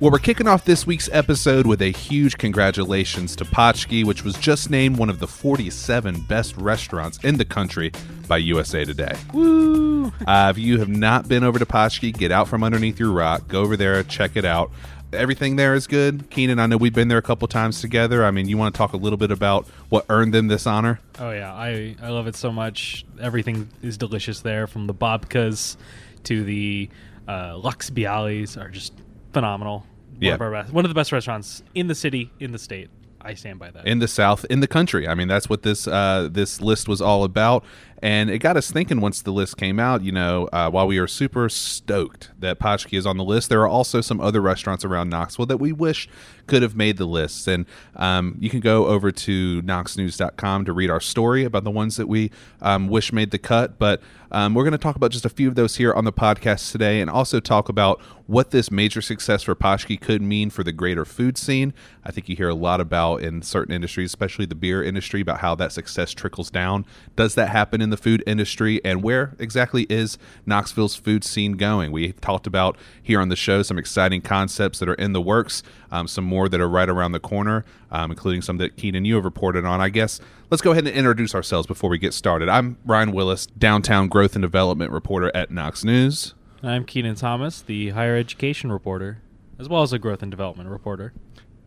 Well, we're kicking off this week's episode with a huge congratulations to Potchke, which was just named one of the 47 best restaurants in the country by USA Today. Woo! Uh, if you have not been over to Potchke, get out from underneath your rock, go over there, check it out. Everything there is good. Keenan, I know we've been there a couple times together. I mean, you want to talk a little bit about what earned them this honor? Oh yeah, I I love it so much. Everything is delicious there, from the babkas to the uh, Lox Bialys are just phenomenal. One Yeah. of our best, one of the best restaurants in the city, in the state. I stand by that. in the South, in the country. I mean, that's what this uh, this list was all about, and it got us thinking. Once the list came out, you know, uh, while we are super stoked that Potchke is on the list, there are also some other restaurants around Knoxville that we wish could have made the list. And um, you can go over to knoxnews.com to read our story about the ones that we um, wish made the cut. But um, we're going to talk about just a few of those here on the podcast today, and also talk about what this major success for Potchke could mean for the greater food scene. I think you hear a lot about in certain industries, especially the beer industry, about how that success trickles down. Does that happen in the food industry? And where exactly is Knoxville's food scene going? We've talked about here on the show some exciting concepts that are in the works, um, some more that are right around the corner, um, including some that Keenan you have reported on. I guess let's go ahead and introduce ourselves before we get started. I'm Ryan Wilusz, downtown growth and development reporter at Knox News. I'm Keenan Thomas, the higher education reporter, as well as a growth and development reporter.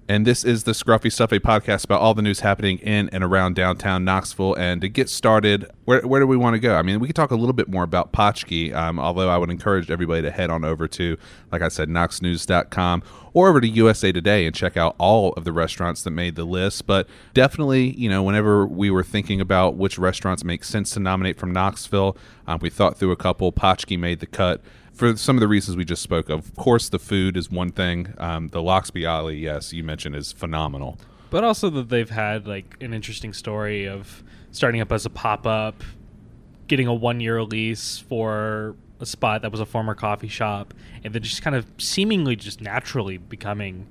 And this is the Scruffy Stuff, a podcast about all the news happening in and around downtown Knoxville. And to get started, where, where do we want to go? I mean, we could talk a little bit more about Potchke, um, although I would encourage everybody to head on over to, like I said, knoxnews.com or over to USA Today and check out all of the restaurants that made the list. But definitely, you know, whenever we were thinking about which restaurants make sense to nominate from Knoxville, um, we thought through a couple. Potchke made the cut for some of the reasons we just spoke of. Of course, the food is one thing. Um, the Lox Bialy, yes, you mentioned, is phenomenal. but also that they've had like an interesting story of starting up as a pop-up getting a one-year lease for a spot that was a former coffee shop and then just kind of seemingly just naturally becoming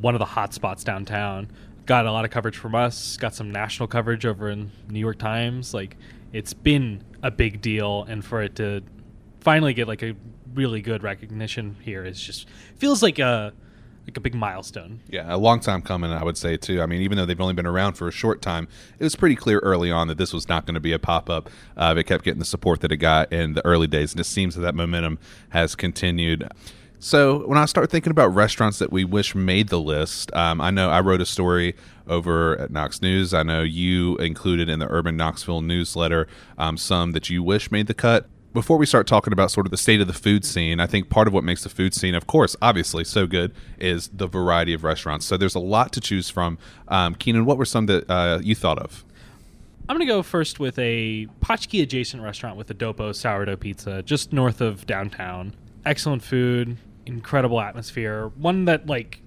one of the hot spots downtown got a lot of coverage from us got some national coverage over in new york times like it's been a big deal and for it to finally get like a really good recognition here is just feels like a like a big milestone Yeah, a long time coming, I would say too. I mean, even though they've only been around for a short time, it was pretty clear early on that this was not going to be a pop up. Uh, it kept getting the support that it got in the early days, and it seems that that momentum has continued. So when I start thinking about restaurants that we wish made the list, um, I know I wrote a story over at Knox News. I know you included in the Urban Knoxville newsletter um, some that you wish made the cut before we start talking about sort of the state of the food scene, I think part of what makes the food scene, of course, obviously so good, is the variety of restaurants. So there's a lot to choose from. Um, Keenan, what were some that uh, you thought of? I'm going to go first with a Potchke adjacent restaurant with a Dopo sourdough pizza just north of downtown. Excellent food, incredible atmosphere. One that, like,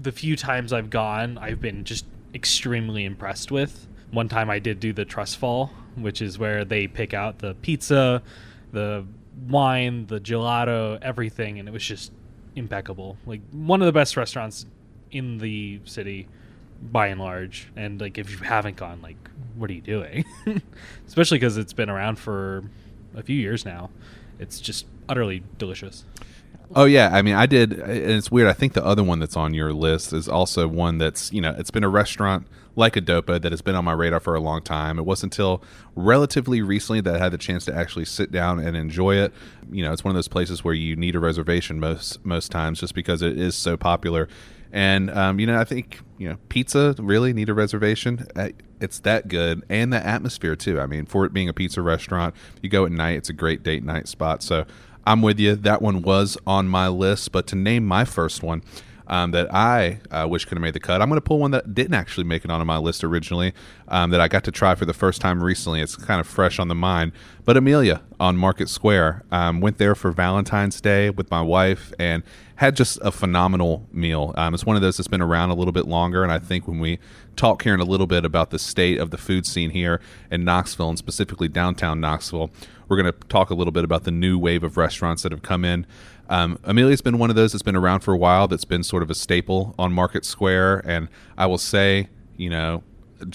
the few times I've gone, I've been just extremely impressed with. One time I did do the trust fall, which is where they pick out the pizza, the wine, the gelato, everything, and it was just impeccable. Like, one of the best restaurants in the city by and large. And like, if you haven't gone, like, what are you doing? Especially because it's been around for a few years now. It's just utterly delicious. Oh yeah, I mean, I did, and it's weird. I think the other one that's on your list is also one that's you know it's been a restaurant like a Dopo that has been on my radar for a long time. It wasn't until relatively recently that I had the chance to actually sit down and enjoy it. You know, it's one of those places where you need a reservation most most times just because it is so popular. And um, you know, I think you know, pizza really need a reservation. Uh, It's that good, and the atmosphere too. I mean, for it being a pizza restaurant, you go at night. It's a great date night spot. So I'm with you. That one was on my list, but to name my first one, um, that I uh, wish could have made the cut. I'm going to pull one that didn't actually make it onto my list originally, um, that I got to try for the first time recently. It's kind of fresh on the mind. But Amelia on Market Square um, went there for Valentine's Day with my wife and had just a phenomenal meal. Um, it's one of those that's been around a little bit longer, and I think when we talk here in a little bit about the state of the food scene here in Knoxville and specifically downtown Knoxville, we're going to talk a little bit about the new wave of restaurants that have come in. Um, Amelia's been one of those that's been around for a while, that's been sort of a staple on Market Square, and I will say, you know,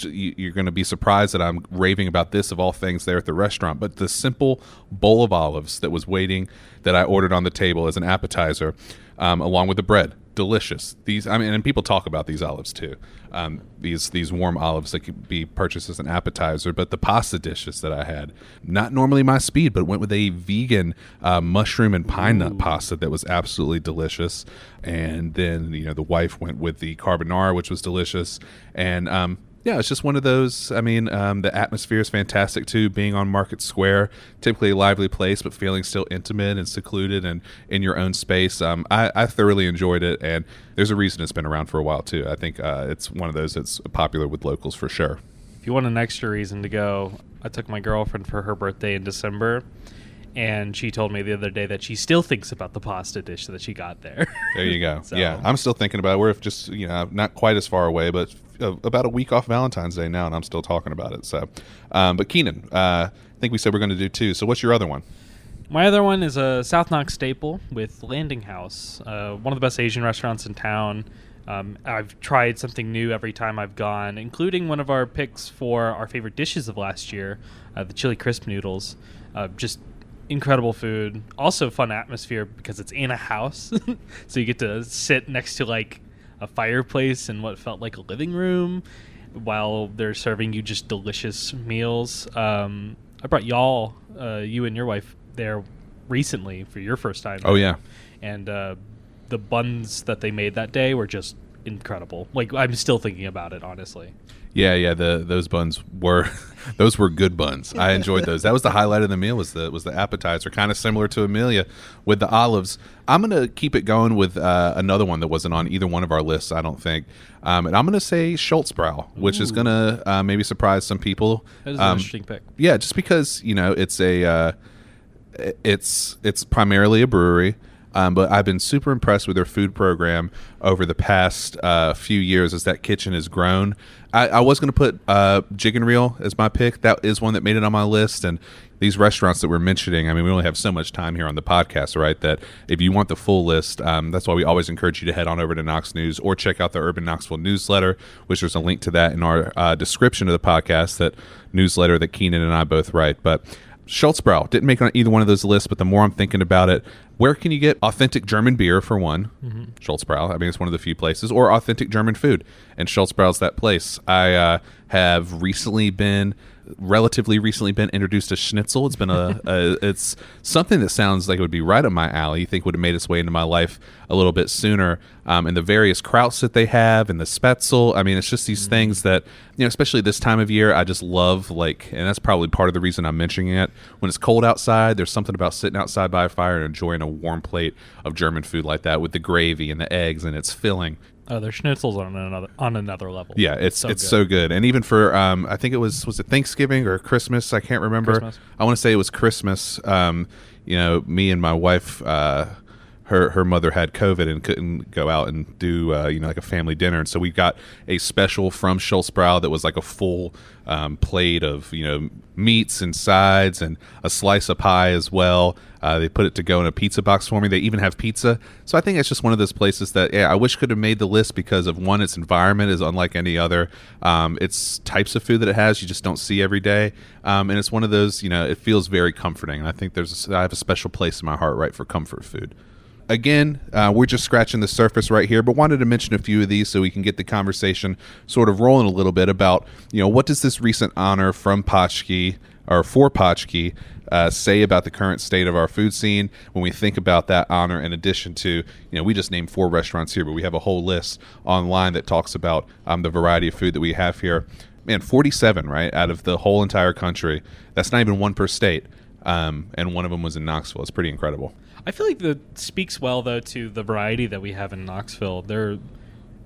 you- you're going to be surprised that I'm raving about this of all things there at the restaurant. But the simple bowl of olives that was waiting that I ordered on the table as an appetizer, um, along with the bread, delicious. These, I mean, and people talk about these olives too. Um, these these warm olives that could be purchased as an appetizer. But the pasta dishes that I had, not normally my speed, but went with a vegan uh, mushroom and pine nut pasta that was absolutely delicious. And then you know the wife went with the carbonara, which was delicious. And um, yeah, it's just one of those. I mean, um, the atmosphere is fantastic too. Being on Market Square, typically a lively place, but feeling still intimate and secluded and in your own space. Um, I, I thoroughly enjoyed it, and there's a reason it's been around for a while too. I think uh, it's one of those that's popular with locals for sure. If you want an extra reason to go, I took my girlfriend for her birthday in December, and she told me the other day that she still thinks about the pasta dish that she got there. There you go. So- Yeah, I'm still thinking about it. We're just you know not quite as far away, but uh, about a week off Valentine's Day now, and I'm still talking about it. So, um, but Keenan, uh, I think we said we're going to do two. So, what's your other one? My other one is a South Knox staple with Landing House, uh, one of the best Asian restaurants in town. Um, I've tried something new every time I've gone, including one of our picks for our favorite dishes of last year, uh, the chili crisp noodles. Uh, just incredible food. Also, fun atmosphere because it's in a house, so you get to sit next to like a fireplace in what felt like a living room while they're serving you just delicious meals. Um, I brought y'all, uh, you and your wife, there recently for your first time. Oh yeah, and uh, the buns that they made that day were just incredible. Like I'm still thinking about it, honestly. Yeah, yeah. The those buns were those were good buns. I enjoyed those. That was the highlight of the meal. Was the was the appetizer, kind of similar to Amelia with the olives. I'm gonna keep it going with uh, another one that wasn't on either one of our lists. I don't think. Um, and I'm gonna say Schulz Bräu, which is gonna uh, maybe surprise some people. That is an Um, interesting pick. yeah, just because you know it's a uh, it's it's primarily a brewery. Um, but I've been super impressed with their food program over the past uh, few years as that kitchen has grown. I, I was going to put uh, Jig and Reel as my pick. That is one that made it on my list. And these restaurants that we're mentioning, I mean, we only have so much time here on the podcast, right? That if you want the full list, um, that's why we always encourage you to head on over to Knox News or check out the Urban Knoxville newsletter, which there's a link to that in our uh, description of the podcast, that newsletter that Keenan and I both write. But Schulz Bräu didn't make on either one of those lists, but the more I'm thinking about it, where can you get authentic German beer for one? Schulz Bräu. I mean, it's one of the few places, or authentic German food, and Schulz Bräu's that place. I uh, have recently been, relatively recently been introduced to Schnitzel. It's been a, a, it's something that sounds like it would be right up my alley. You think would have made its way into my life a little bit sooner. Um, and the various krauts that they have, and the Spätzle. I mean, it's just these things that you know, especially this time of year, I just love. Like, and that's probably part of the reason I'm mentioning it. When it's cold outside, there's something about sitting outside by a fire and enjoying a warm plate of German food like that with the gravy and the eggs, and it's filling. Oh, their schnitzels on another on another level. Yeah, it's So it's good. so good. And even for um, I think it was was it Thanksgiving or Christmas? I can't remember. Christmas. I want to say it was Christmas. Um, you know, me and my wife. Uh, her, her mother had COVID and couldn't go out and do uh, you know like a family dinner, and so we got a special from Schulz Bräu that was like a full um, plate of you know meats and sides and a slice of pie as well. Uh, they put it to go in a pizza box for me. They even have pizza. So I think it's just one of those places that yeah, I wish could have made the list because of one, its environment is unlike any other. Um, it's types of food that it has you just don't see every day, um, and it's one of those you know it feels very comforting. And I think there's a, I have a special place in my heart right for comfort food. Again, uh, we're just scratching the surface right here, but wanted to mention a few of these so we can get the conversation sort of rolling a little bit about, you know, what does this recent honor from Potchke or for Potchke uh, say about the current state of our food scene when we think about that honor in addition to, you know, we just named four restaurants here, but we have a whole list online that talks about um, the variety of food that we have here. Man, 47, right, out of the whole entire country. That's not even one per state. Um, and one of them was in Knoxville. It's pretty incredible. I feel like that speaks well though to the variety that we have in Knoxville. There,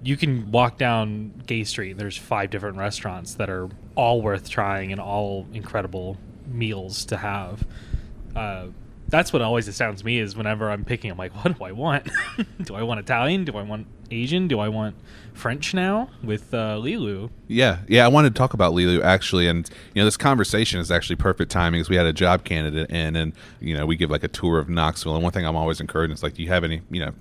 you can walk down Gay Street. There's five different restaurants that are all worth trying and all incredible meals to have. Uh, that's what always astounds me is whenever I'm picking, I'm like, what do I want? do I want Italian? Do I want Asian? Do I want French now with uh, Lilu? Yeah, yeah. I wanted to talk about Lilu actually, and you know, this conversation is actually perfect timing because we had a job candidate in, and you know, we give like a tour of Knoxville, and one thing I'm always encouraging is like, do you have any, you know,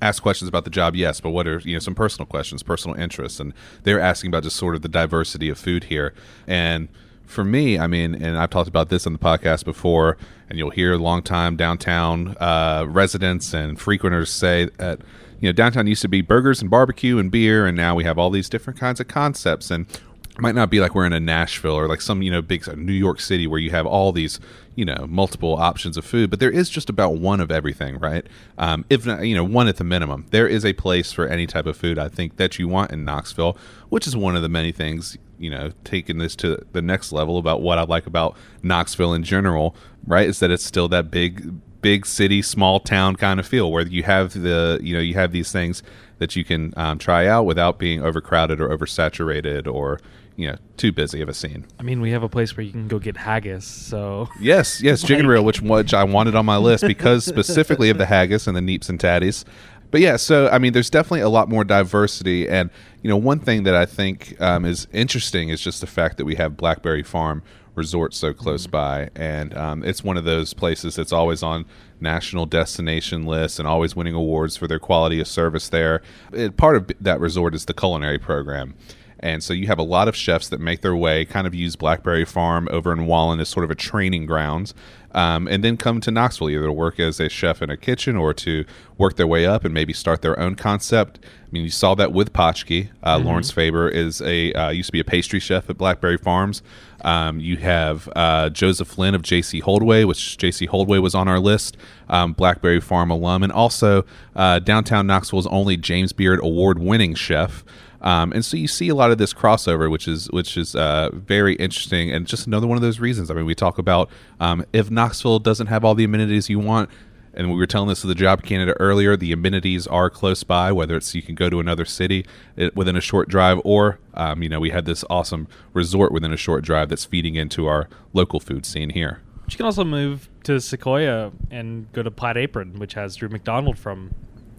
ask questions about the job? Yes, but what are you know some personal questions, personal interests, and they're asking about just sort of the diversity of food here, and for me, I mean, and I've talked about this on the podcast before, and you'll hear longtime downtown uh, residents and frequenters say that you know downtown used to be burgers and barbecue and beer, and now we have all these different kinds of concepts, and it might not be like we're in a Nashville or like some you know big New York City where you have all these you know multiple options of food, but there is just about one of everything, right? Um, if not, you know one at the minimum, there is a place for any type of food I think that you want in Knoxville, which is one of the many things you know taking this to the next level about what I like about Knoxville in general, right? Is that it's still that big big city small town kind of feel where you have the you know you have these things that you can um, try out without being overcrowded or oversaturated or you know too busy of a scene. I mean, we have a place where you can go get haggis. So Yes, yes, Jig and Reel, which which I wanted on my list because specifically of the haggis and the neeps and tatties. But yeah, so I mean, there's definitely a lot more diversity, and you know, one thing that I think um, is interesting is just the fact that we have Blackberry Farm Resort so close by, and um, it's one of those places that's always on national destination lists and always winning awards for their quality of service there. It, part of that resort is the culinary program. And so you have a lot of chefs that make their way, kind of use Blackberry Farm over in Walland as sort of a training grounds, um, and then come to Knoxville either to work as a chef in a kitchen or to work their way up and maybe start their own concept. I mean, you saw that with Potchke. Uh, Lawrence Faber is a uh, used to be a pastry chef at Blackberry Farms. Um, you have uh, Joseph Lenn of JC Holdway, which JC Holdway was on our list, um, Blackberry Farm alum, and also uh, downtown Knoxville's only James Beard award-winning chef. Um, and so you see a lot of this crossover, which is which is uh, very interesting, and just another one of those reasons. I mean, we talk about um, if Knoxville doesn't have all the amenities you want, and we were telling this to the job candidate earlier, the amenities are close by. Whether it's you can go to another city within a short drive, or um, you know we had this awesome resort within a short drive that's feeding into our local food scene here. But you can also move to Sequoyah and go to Plaid Apron, which has Drew McDonald from.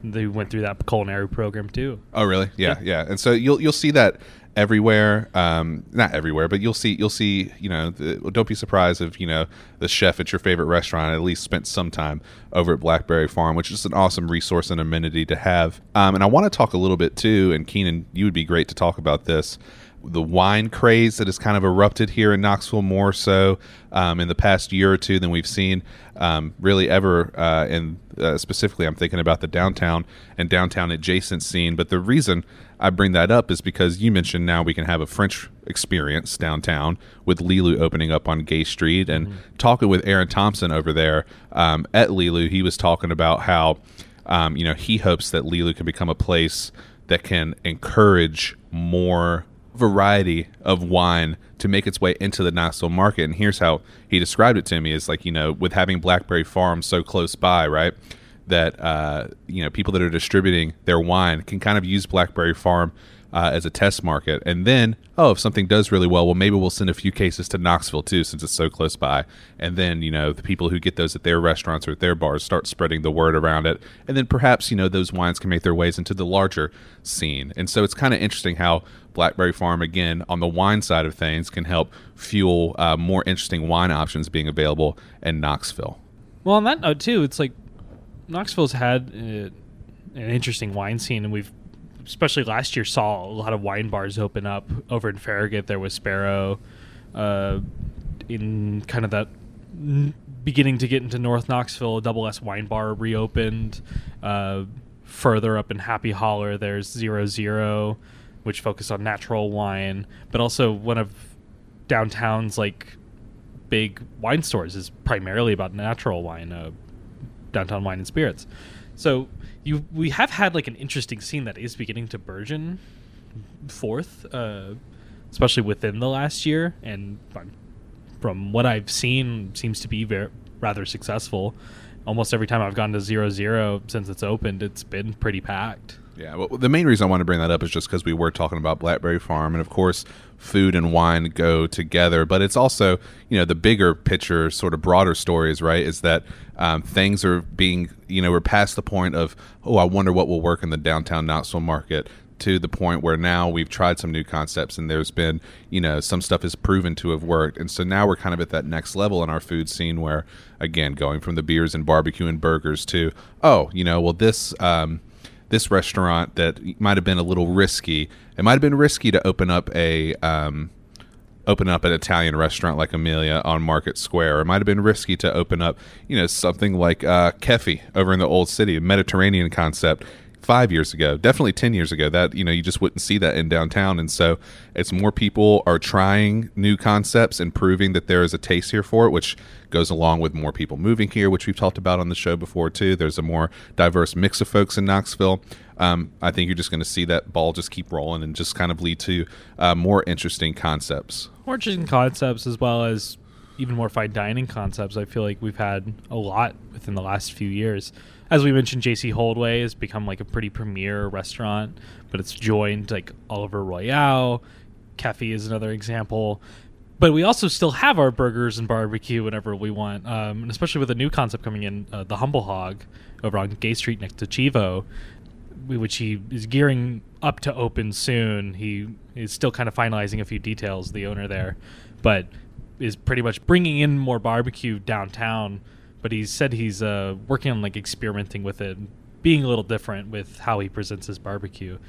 They went through that culinary program too. Oh, really? Yeah, yeah. And so you'll you'll see that everywhere. Um, not everywhere, but you'll see you'll see. You know, the, don't be surprised if you know the chef at your favorite restaurant at least spent some time over at Blackberry Farm, which is an awesome resource and amenity to have. Um, and I want to talk a little bit too. And Keenan, you would be great to talk about this. The wine craze that has kind of erupted here in Knoxville more so um, in the past year or two than we've seen um, really ever. Uh, and uh, specifically, I'm thinking about the downtown and downtown adjacent scene. But the reason I bring that up is because you mentioned now we can have a French experience downtown with Lilu opening up on Gay Street and talking with Aaron Thompson over there um, at Lilu. He was talking about how um, you know he hopes that Lilu can become a place that can encourage more variety of wine to make its way into the Knoxville market. And here's how he described it to me: is like you know with having Blackberry Farm so close by, right? That uh, you know people that are distributing their wine can kind of use Blackberry Farm uh, as a test market, and then oh, if something does really well, well maybe we'll send a few cases to Knoxville too, since it's so close by. And then you know the people who get those at their restaurants or at their bars start spreading the word around it, and then perhaps you know those wines can make their ways into the larger scene. And so it's kind of interesting how Blackberry Farm again on the wine side of things can help fuel uh, more interesting wine options being available in Knoxville. Well, on that note too, it's like Knoxville's had uh, an interesting wine scene, and we've especially last year saw a lot of wine bars open up over in Farragut. There was Sparrow, uh, in kind of that n- beginning to get into North Knoxville. Double S wine bar reopened. Uh, further up in Happy Holler, there's Zero Zero, which focused on natural wine, but also one of downtown's like big wine stores is primarily about natural wine. Uh, downtown wine and spirits. So you we have had like an interesting scene that is beginning to burgeon forth, uh, especially within the last year, and from what I've seen, seems to be very rather successful. Almost every time I've gone to zero zero since it's opened, it's been pretty packed. Yeah, well, the main reason I want to bring that up is just because we were talking about Blackberry Farm, and of course, food and wine go together. But it's also, you know, the bigger picture, sort of broader stories, right? Is that um, things are being, you know, we're past the point of, oh, I wonder what will work in the downtown Knoxville market. To the point where now we've tried some new concepts and there's been, you know, some stuff is proven to have worked. And so now we're kind of at that next level in our food scene where, again, going from the beers and barbecue and burgers to, oh, you know, well, this, um, this restaurant that might have been a little risky. It might have been risky to open up a um, open up an Italian restaurant like Amelia on Market Square. It might have been risky to open up, you know, something like uh, Kefi over in the old city, a Mediterranean concept. Five years ago, definitely ten years ago, that you know you just wouldn't see that in downtown, and so it's more people are trying new concepts and proving that there is a taste here for it, which goes along with more people moving here, which we've talked about on the show before too. There's a more diverse mix of folks in Knoxville. Um, I think you're just going to see that ball just keep rolling and just kind of lead to uh, more interesting concepts. More interesting concepts as well as even more fine dining concepts. I feel like we've had a lot within the last few years. As we mentioned, JC Holdway has become like a pretty premier restaurant, but it's joined like Oliver Royale. Kefi is another example. But we also still have our burgers and barbecue whenever we want, um, and especially with a new concept coming in, uh, the Humble Hog over on Gay Street next to Chivo, which he is gearing up to open soon. He is still kind of finalizing a few details, the owner there, but is pretty much bringing in more barbecue downtown. But he said he's uh, working on like experimenting with it, being a little different with how he presents his barbecue.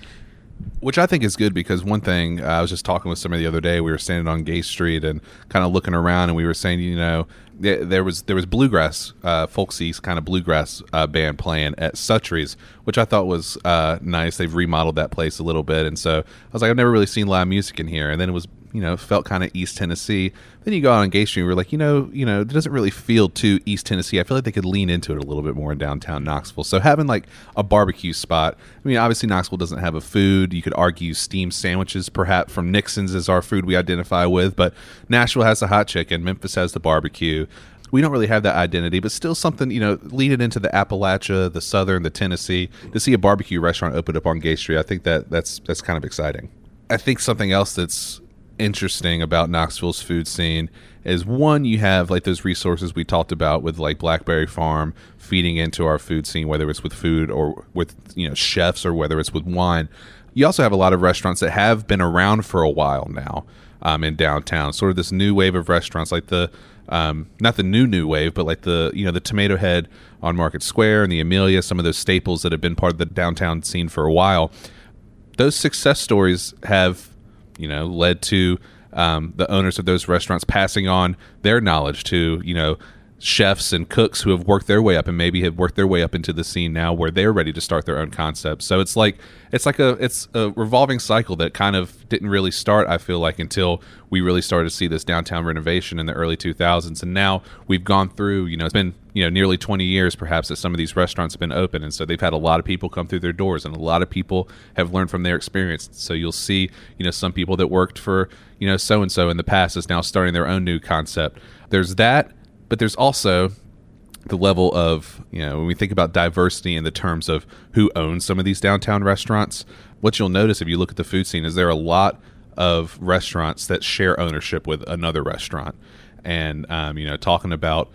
which I think is good because one thing uh, I was just talking with somebody the other day. We were standing on Gay Street and kind of looking around, and we were saying, you know, there, there was there was bluegrass, uh, folksy kind of bluegrass uh, band playing at Sutree's, which I thought was uh, nice. They've remodeled that place a little bit, and so I was like, I've never really seen live music in here, and then it was you know felt kind of East Tennessee. Then you go out on Gay Street, and we're like, you know, you know, it doesn't really feel too East Tennessee. I feel like they could lean into it a little bit more in downtown Knoxville. So having like a barbecue spot. I mean, obviously Knoxville doesn't have a food. You could argue steamed sandwiches, perhaps from Nixon's, is our food we identify with. But Nashville has the hot chicken. Memphis has the barbecue. We don't really have that identity, but still something, you know, leading into the Appalachia, the Southern, the Tennessee. To see a barbecue restaurant open up on Gay Street, I think that that's that's kind of exciting. I think something else that's interesting about Knoxville's food scene is one you have like those resources we talked about with like Blackberry Farm feeding into our food scene whether it's with food or with you know chefs or whether it's with wine. You also have a lot of restaurants that have been around for a while now um, in downtown. Sort of this new wave of restaurants like the um, not the new new wave, but like the you know the Tomato Head on Market Square and the Amelia, some of those staples that have been part of the downtown scene for a while. Those success stories have you know led to um, the owners of those restaurants passing on their knowledge to you know chefs and cooks who have worked their way up and maybe have worked their way up into the scene now where they're ready to start their own concepts so it's like it's like a it's a revolving cycle that kind of didn't really start i feel like until we really started to see this downtown renovation in the early 2000s and now we've gone through you know it's been you know nearly 20 years perhaps that some of these restaurants have been open. And so they've had a lot of people come through their doors and a lot of people have learned from their experience. So you'll see you know some people that worked for you know so and so in the past is now starting their own new concept. There's that but there's also the level of you know when we think about diversity in the terms of who owns some of these downtown restaurants what you'll notice if you look at the food scene is there are a lot of restaurants that share ownership with another restaurant. And um, you know talking about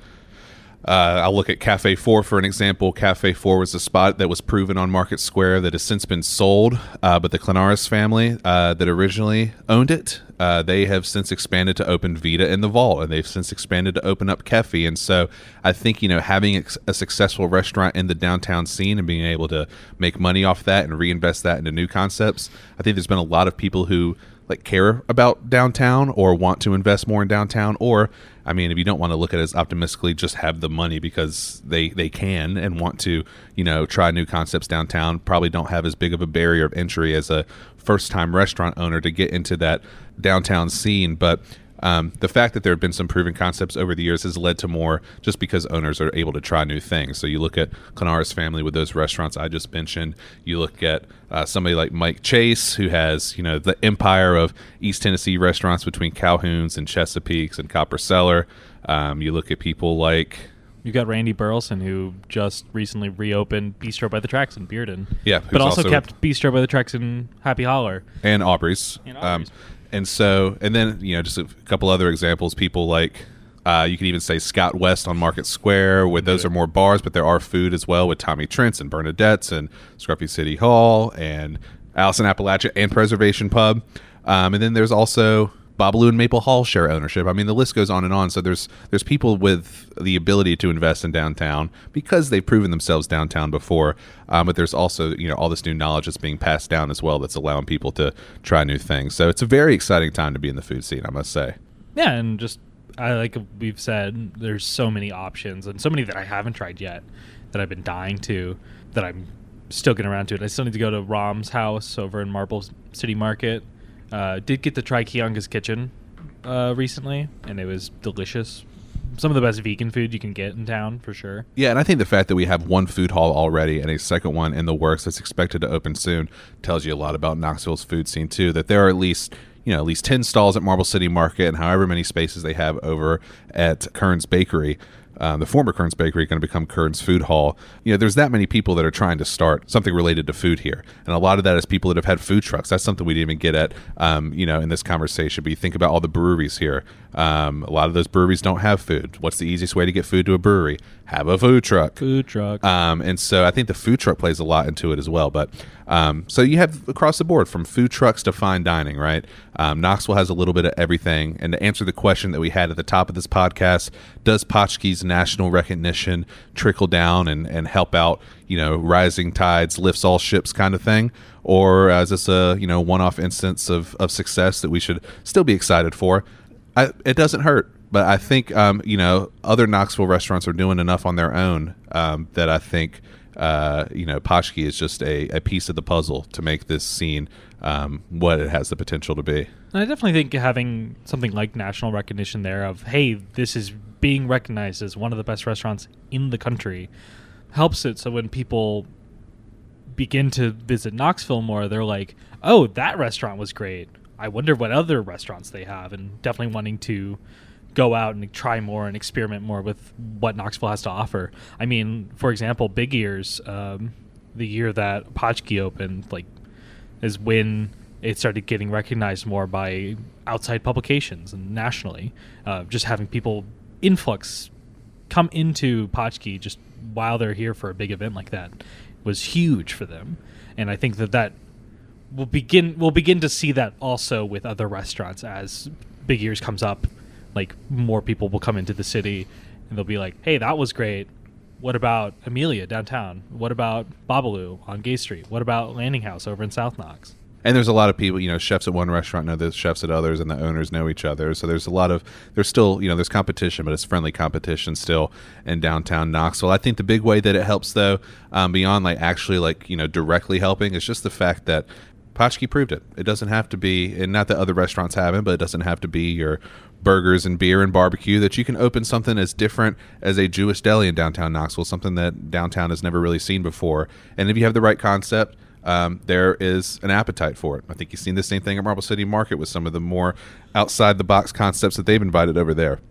uh, I'll look at Cafe 4 for an example. Cafe 4 was a spot that was proven on Market Square that has since been sold, uh, but the Clanaris family uh, that originally owned it, uh, they have since expanded to open Vita in the Vault, and they've since expanded to open up Kefi. And so I think, you know, having a successful restaurant in the downtown scene and being able to make money off that and reinvest that into new concepts, I think there's been a lot of people who like care about downtown or want to invest more in downtown or I mean if you don't want to look at it as optimistically just have the money because they they can and want to you know try new concepts downtown. Probably don't have as big of a barrier of entry as a first time restaurant owner to get into that downtown scene. But um, the fact that there have been some proven concepts over the years has led to more just because owners are able to try new things. So you look at Clanaris family with those restaurants I just mentioned. You look at uh, somebody like Mike Chase, who has you know the empire of East Tennessee restaurants between Calhoun's and Chesapeake's and Copper Cellar. Um, you look at people like You got Randy Burleson, who just recently reopened Bistro by the Tracks in Bearden. Yeah, but also, also- kept Bistro by the Tracks in Happy Holler. and Aubrey's. And Um, Aubrey's. And so, and then you know, just a couple other examples. People like uh, you could even say Scott West on Market Square, where those are more bars, but there are food as well with Tommy Trent's and Bernadette's and Scruffy City Hall and Allison Appalachia and Preservation Pub. Um, and then there's also Babalu and Maple Hall share ownership. I mean, the list goes on and on. So there's there's people with the ability to invest in downtown because they've proven themselves downtown before. Um, but there's also you know all this new knowledge that's being passed down as well that's allowing people to try new things. So it's a very exciting time to be in the food scene, I must say. Yeah, and just I like we've said, there's so many options and so many that I haven't tried yet that I've been dying to that I'm still getting around to it. I still need to go to Rom's house over in Marble City Market. Uh, did get to try Kionga's Kitchen uh, recently, and it was delicious. Some of the best vegan food you can get in town for sure. Yeah, and I think the fact that we have one food hall already and a second one in the works that's expected to open soon tells you a lot about Knoxville's food scene too. That there are at least you know at least ten stalls at Marble City Market and however many spaces they have over at Kern's Bakery. Um, the former Kern's Bakery going to become Kern's Food Hall. You know, there's that many people that are trying to start something related to food here, and a lot of that is people that have had food trucks. That's something we didn't even get at, um, you know, in this conversation. But you think about all the breweries here. Um, a lot of those breweries don't have food. What's the easiest way to get food to a brewery? Have a food truck. Food truck. Um, and so I think the food truck plays a lot into it as well. But um, so you have across the board from food trucks to fine dining, right? Um, Knoxville has a little bit of everything. And to answer the question that we had at the top of this podcast, does Potchke's national recognition trickle down and, and help out, you know, rising tides lifts all ships kind of thing? Or is this a, you know, one off instance of, of success that we should still be excited for? I, it doesn't hurt but I think um, you know other Knoxville restaurants are doing enough on their own um, that I think uh, you know Potchke is just a, a piece of the puzzle to make this scene um, what it has the potential to be. And I definitely think having something like national recognition there of hey, this is being recognized as one of the best restaurants in the country helps it so when people begin to visit Knoxville more, they're like, "Oh, that restaurant was great. I wonder what other restaurants they have." And definitely wanting to go out and try more and experiment more with what Knoxville has to offer. I mean, for example, Big Ears, um, the year that Potchke opened, like is when it started getting recognized more by outside publications and nationally. Uh, just having people influx come into Potchke just while they're here for a big event like that was huge for them, and I think that that will begin we'll begin to see that also with other restaurants as Big Ears comes up. Like more people will come into the city, and they'll be like, "Hey, that was great." What about Amelia downtown? What about Babalu on Gay Street? What about Landing House over in South Knox? And there's a lot of people, you know, chefs at one restaurant know the chefs at others, and the owners know each other. So there's a lot of, there's still, you know, there's competition, but it's friendly competition still in downtown Knoxville. I think the big way that it helps, though, um, beyond like actually like, you know, directly helping, is just the fact that Potchke proved it. It doesn't have to be, and not that other restaurants haven't, but it doesn't have to be your burgers and beer and barbecue. That you can open something as different as a Jewish deli in downtown Knoxville, something that downtown has never really seen before. And if you have the right concept, um, there is an appetite for it. I think you've seen the same thing at Marble City Market with some of the more outside the box concepts that they've invited over there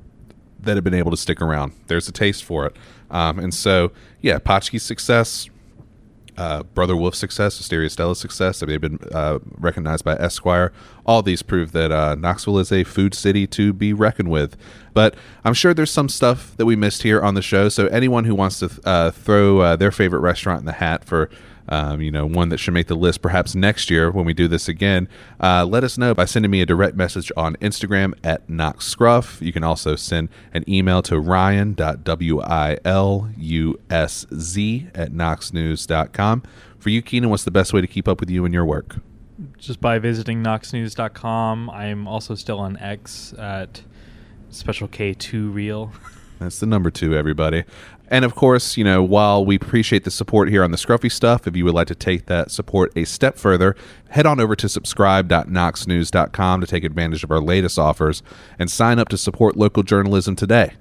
that have been able to stick around. There's a taste for it. Um, and so, yeah, Potchke's success, uh, Brother Wolf's success, Osteria Stella's success, they've been uh, recognized by Esquire. All these prove that uh, Knoxville is a food city to be reckoned with. But I'm sure there's some stuff that we missed here on the show. So anyone who wants to uh, throw uh, their favorite restaurant in the hat for um, you know, one that should make the list perhaps next year when we do this again, uh, let us know by sending me a direct message on Instagram at knoxscruff. You can also send an email to ryan.wilusz at knoxnews.com. For you, Keenan, what's the best way to keep up with you and your work? Just by visiting knoxnews.com. I'm also still on X at Special K2 Real. That's the number two, everybody. And of course, you know, while we appreciate the support here on the Scruffy stuff, if you would like to take that support a step further, head on over to subscribe.knoxnews.com to take advantage of our latest offers and sign up to support local journalism today.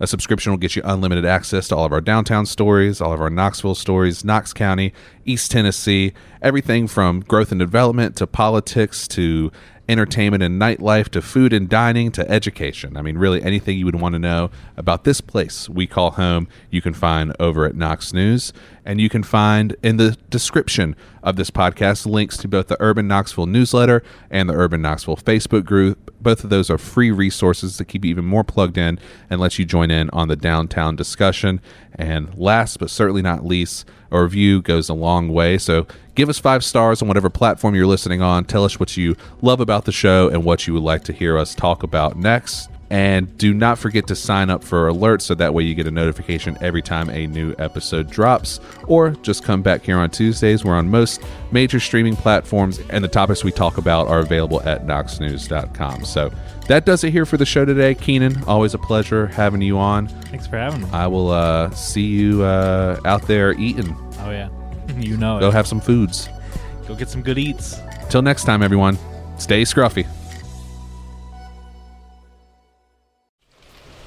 A subscription will get you unlimited access to all of our downtown stories, all of our Knoxville stories, Knox County, East Tennessee, everything from growth and development to politics to entertainment and nightlife to food and dining to education. I mean, really anything you would want to know about this place we call home, you can find over at Knox News. And you can find in the description of this podcast links to both the Urban Knoxville newsletter and the Urban Knoxville Facebook group. Both of those are free resources to keep you even more plugged in and let you join in on the downtown discussion. And last but certainly not least, a review goes a long way. So give us five stars on whatever platform you're listening on. Tell us what you love about the show and what you would like to hear us talk about next. And do not forget to sign up for alerts so that way you get a notification every time a new episode drops. Or just come back here on Tuesdays. We're on most major streaming platforms, and the topics we talk about are available at knoxnews.com. So that does it here for the show today. Keenan, always a pleasure having you on. Thanks for having me. I will uh, see you uh, out there eating. oh yeah, you know Go it. have some foods. Go get some good eats. Till next time, everyone, stay scruffy.